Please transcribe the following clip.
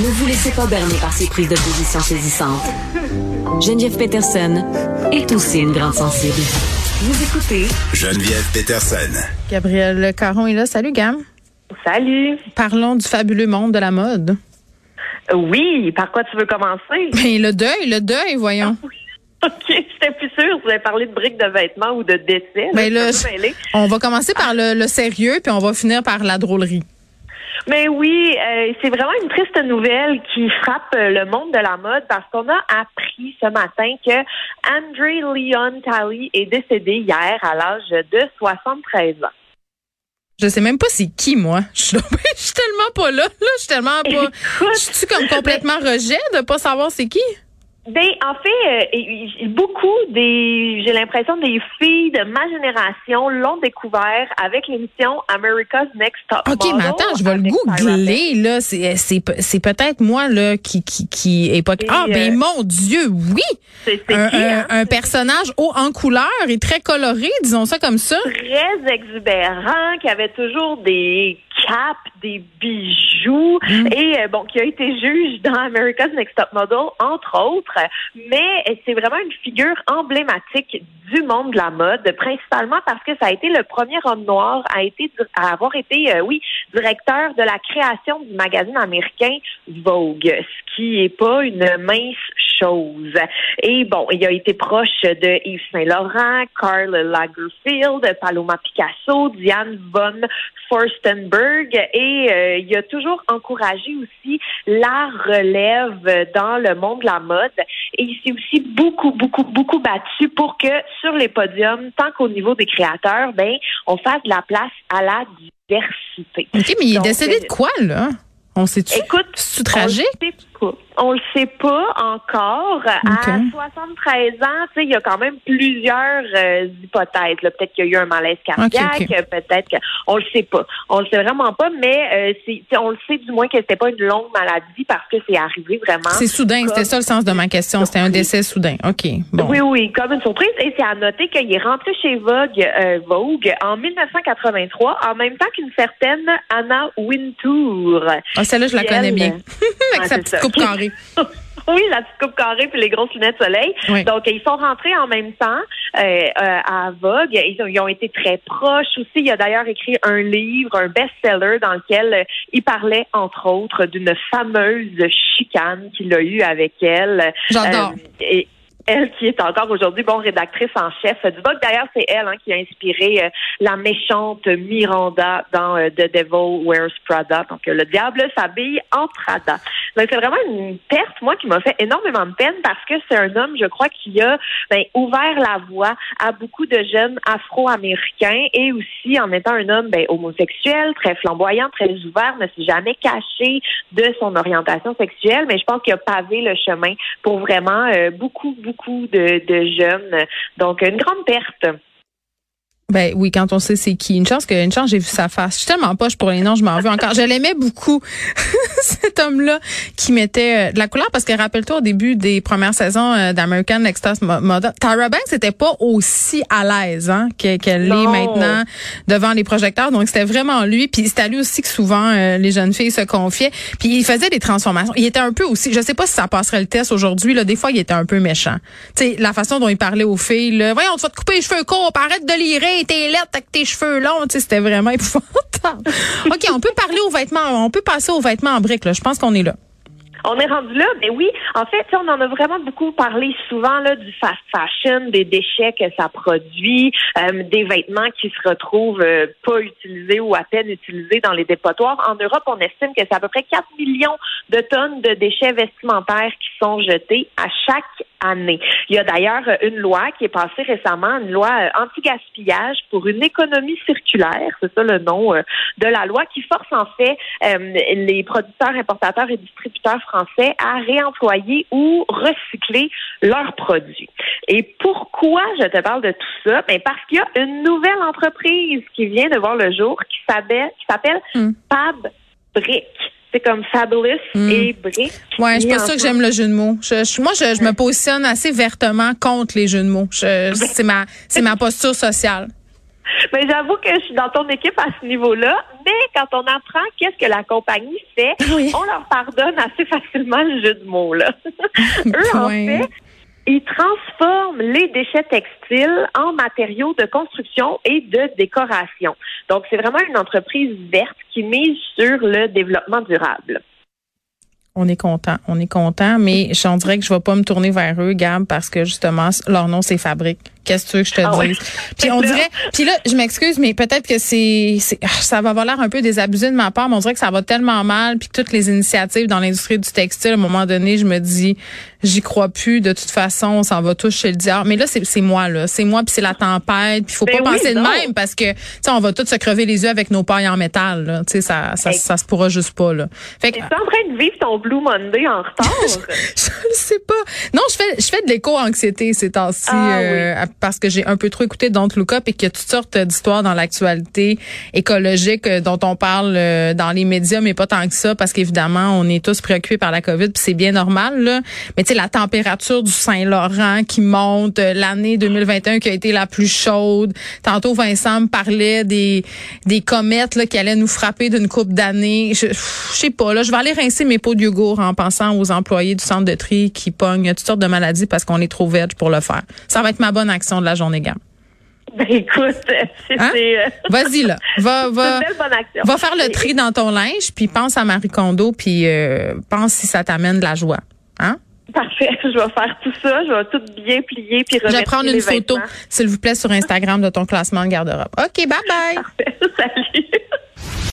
Ne vous laissez pas berner par ces prises de position saisissantes. Geneviève Peterson est aussi une grande sensible. Vous écoutez Geneviève Peterson. Gabriel Caron est là. Salut, Gam. Salut. Parlons du fabuleux monde de la mode. Oui, par quoi tu veux commencer? Ben, le deuil, le deuil, voyons. OK, j'étais plus sûre. Vous avez parlé de briques de vêtements ou de décès. Ben là, mêlée. on va commencer par le, le sérieux, puis on va finir par la drôlerie. Mais oui, euh, c'est vraiment une triste nouvelle qui frappe euh, le monde de la mode parce qu'on a appris ce matin que Andre Leon Talley est décédé hier à l'âge de 73 ans. Je sais même pas c'est qui, moi. Je suis, je suis tellement pas là. Là, je suis tellement pas. Écoute, Je suis comme complètement rejet de pas savoir c'est qui. Ben, en fait, euh, beaucoup des, j'ai l'impression des filles de ma génération l'ont découvert avec l'émission America's Next Top OK, mais attends, je vais le googler, là. C'est, c'est, c'est peut-être moi, là, qui, qui, qui est pas. Ah, ben, euh, mon Dieu, oui! C'est c'est Un, qui, un- hein? un personnage haut en couleur et très coloré, disons ça comme ça. très exubérant, qui avait toujours des caps, des bijoux, Mm. et euh, bon, qui a été juge dans America's Next Top Model, entre autres. Mais euh, c'est vraiment une figure emblématique du monde de la mode, principalement parce que ça a été le premier homme noir à, été, à avoir été, euh, oui, directeur de la création du magazine américain Vogue, ce qui est pas une mince chose. Et bon, il a été proche de Yves Saint-Laurent, Karl Lagerfeld, Paloma Picasso, Diane von Furstenberg et euh, il a toujours encouragé aussi la relève dans le monde de la mode et il s'est aussi beaucoup beaucoup beaucoup battu pour que sur les podiums tant qu'au niveau des créateurs ben on fasse de la place à la diversité. OK, mais il est Donc, décédé de euh, quoi, là? On sait-tu? Écoute, C'est tragique? on pas. On le sait pas encore. À 73 ans, il y a quand même plusieurs euh, hypothèses. là. Peut-être qu'il y a eu un malaise cardiaque, peut-être que on le sait pas. On le sait vraiment pas, mais euh, on le sait du moins que c'était pas une longue maladie parce que c'est arrivé vraiment. C'est soudain, c'était ça le sens de ma question. C'était un décès soudain. OK. Bon. Oui, oui, comme une surprise. Et c'est à noter qu'il est rentré chez Vogue, euh, Vogue en 1983, en même temps qu'une certaine Anna Wintour. Ah, celle-là, je la connais bien. Avec sa petite coupe carrée. Oui, la petite coupe carrée puis les grosses lunettes soleil. Oui. Donc, ils sont rentrés en même temps euh, euh, à Vogue. Ils ont, ils ont été très proches aussi. Il a d'ailleurs écrit un livre, un best-seller dans lequel euh, il parlait, entre autres, d'une fameuse chicane qu'il a eue avec elle. J'adore. Et elle qui est encore aujourd'hui, bon, rédactrice en chef du Vogue. D'ailleurs, c'est elle hein, qui a inspiré euh, la méchante Miranda dans euh, The Devil Wears Prada. Donc, euh, le diable s'habille en Prada. Donc, c'est vraiment une perte, moi, qui m'a fait énormément de peine parce que c'est un homme, je crois, qui a ben, ouvert la voie à beaucoup de jeunes afro-américains et aussi en étant un homme ben, homosexuel, très flamboyant, très ouvert, ne s'est jamais caché de son orientation sexuelle, mais je pense qu'il a pavé le chemin pour vraiment euh, beaucoup, beaucoup de jeunes. Donc, une grande perte. Ben oui, quand on sait c'est qui. Une chance que une chance j'ai vu sa face. Je suis tellement poche pour les noms, je m'en veux encore. Je l'aimais beaucoup cet homme-là qui mettait euh, de la couleur parce que rappelle-toi au début des premières saisons euh, d'American Next Top Mo- Model, Tyra Banks n'était pas aussi à l'aise hein, que- qu'elle est maintenant devant les projecteurs. Donc c'était vraiment lui. Puis c'est à lui aussi que souvent euh, les jeunes filles se confiaient. Puis il faisait des transformations. Il était un peu aussi. Je sais pas si ça passerait le test aujourd'hui. Là, des fois il était un peu méchant. Tu sais la façon dont il parlait aux filles. Là, Voyons, tu vas te couper les cheveux courts, arrête de lirer, t'es lettre avec tes cheveux longs. C'était vraiment épouvantable. ok, on peut parler aux vêtements. On peut passer aux vêtements en briques. Là. Je pense qu'on est là. On est rendu là, mais oui, en fait, on en a vraiment beaucoup parlé souvent là du fast fashion, des déchets que ça produit, euh, des vêtements qui se retrouvent euh, pas utilisés ou à peine utilisés dans les dépotoirs. En Europe, on estime que c'est à peu près 4 millions de tonnes de déchets vestimentaires qui sont jetés à chaque année. Il y a d'ailleurs une loi qui est passée récemment, une loi euh, anti-gaspillage pour une économie circulaire, c'est ça le nom de la loi, qui force en fait les producteurs, importateurs et distributeurs français à réemployer ou recycler leurs produits. Et pourquoi je te parle de tout ça? Ben parce qu'il y a une nouvelle entreprise qui vient de voir le jour qui s'appelle. Fab Brick. C'est comme Fabulous Hmm. et Brick. Ouais, je suis pas sûre que j'aime le jeu de mots. Je, je- moi, je, je me positionne assez vertement contre les jeux de mots. C'est ma, c'est ma posture sociale. Mais j'avoue que je suis dans ton équipe à ce niveau-là. Mais quand on apprend qu'est-ce que la compagnie fait, on leur pardonne assez facilement le jeu de mots. Là. Eux, en fait, ils transforment les déchets textiles en matériaux de construction et de décoration. Donc, c'est vraiment une entreprise verte qui mise sur le développement durable. On est content, on est content, mais j'en dirais que je vais pas me tourner vers eux, Gab, parce que justement, leur nom, c'est Fabrique. Qu'est-ce que tu veux que je te ah dise? Puis on dirait, puis là, je m'excuse, mais peut-être que c'est, ah, ça va avoir l'air un peu désabusé de ma part, mais on dirait que ça va tellement mal, puis toutes les initiatives dans l'industrie du textile, à un moment donné, je me dis, j'y crois plus. De toute façon, on s'en va tous chez le diable. Mais là, c'est moi là, c'est moi, puis c'est la tempête, puis faut ben pas penser de même parce que, tu sais, on va tous se crever les yeux avec nos pailles en métal. Là. Tu sais, ça, ça, ça, se pourra juste pas là. Fait que, en train de vivre ton Blue Monday en retard. je, ne sais pas. Non, je fais, je fais de l'éco-anxiété ces temps-ci. Ah euh, parce que j'ai un peu trop écouté Don't Look Up et qu'il y a toutes sortes d'histoires dans l'actualité écologique euh, dont on parle euh, dans les médias, mais pas tant que ça, parce qu'évidemment, on est tous préoccupés par la COVID, puis c'est bien normal. Là. Mais tu sais, la température du Saint-Laurent qui monte, euh, l'année 2021 qui a été la plus chaude. Tantôt, Vincent me parlait des, des comètes là, qui allaient nous frapper d'une coupe d'années. Je, je sais pas, là, je vais aller rincer mes pots de yogourt en pensant aux employés du centre de tri qui pognent toutes sortes de maladies parce qu'on est trop veg pour le faire. Ça va être ma bonne de la journée, gamme. Ben écoute, hein? Euh, Vas-y là, va va va faire le tri dans ton linge, puis pense à Marie Kondo, puis euh, pense si ça t'amène de la joie, hein? Parfait, je vais faire tout ça, je vais tout bien plier puis Je vais prendre une photo, s'il vous plaît, sur Instagram de ton classement de garde-robe. Ok, bye bye. Parfait, salut.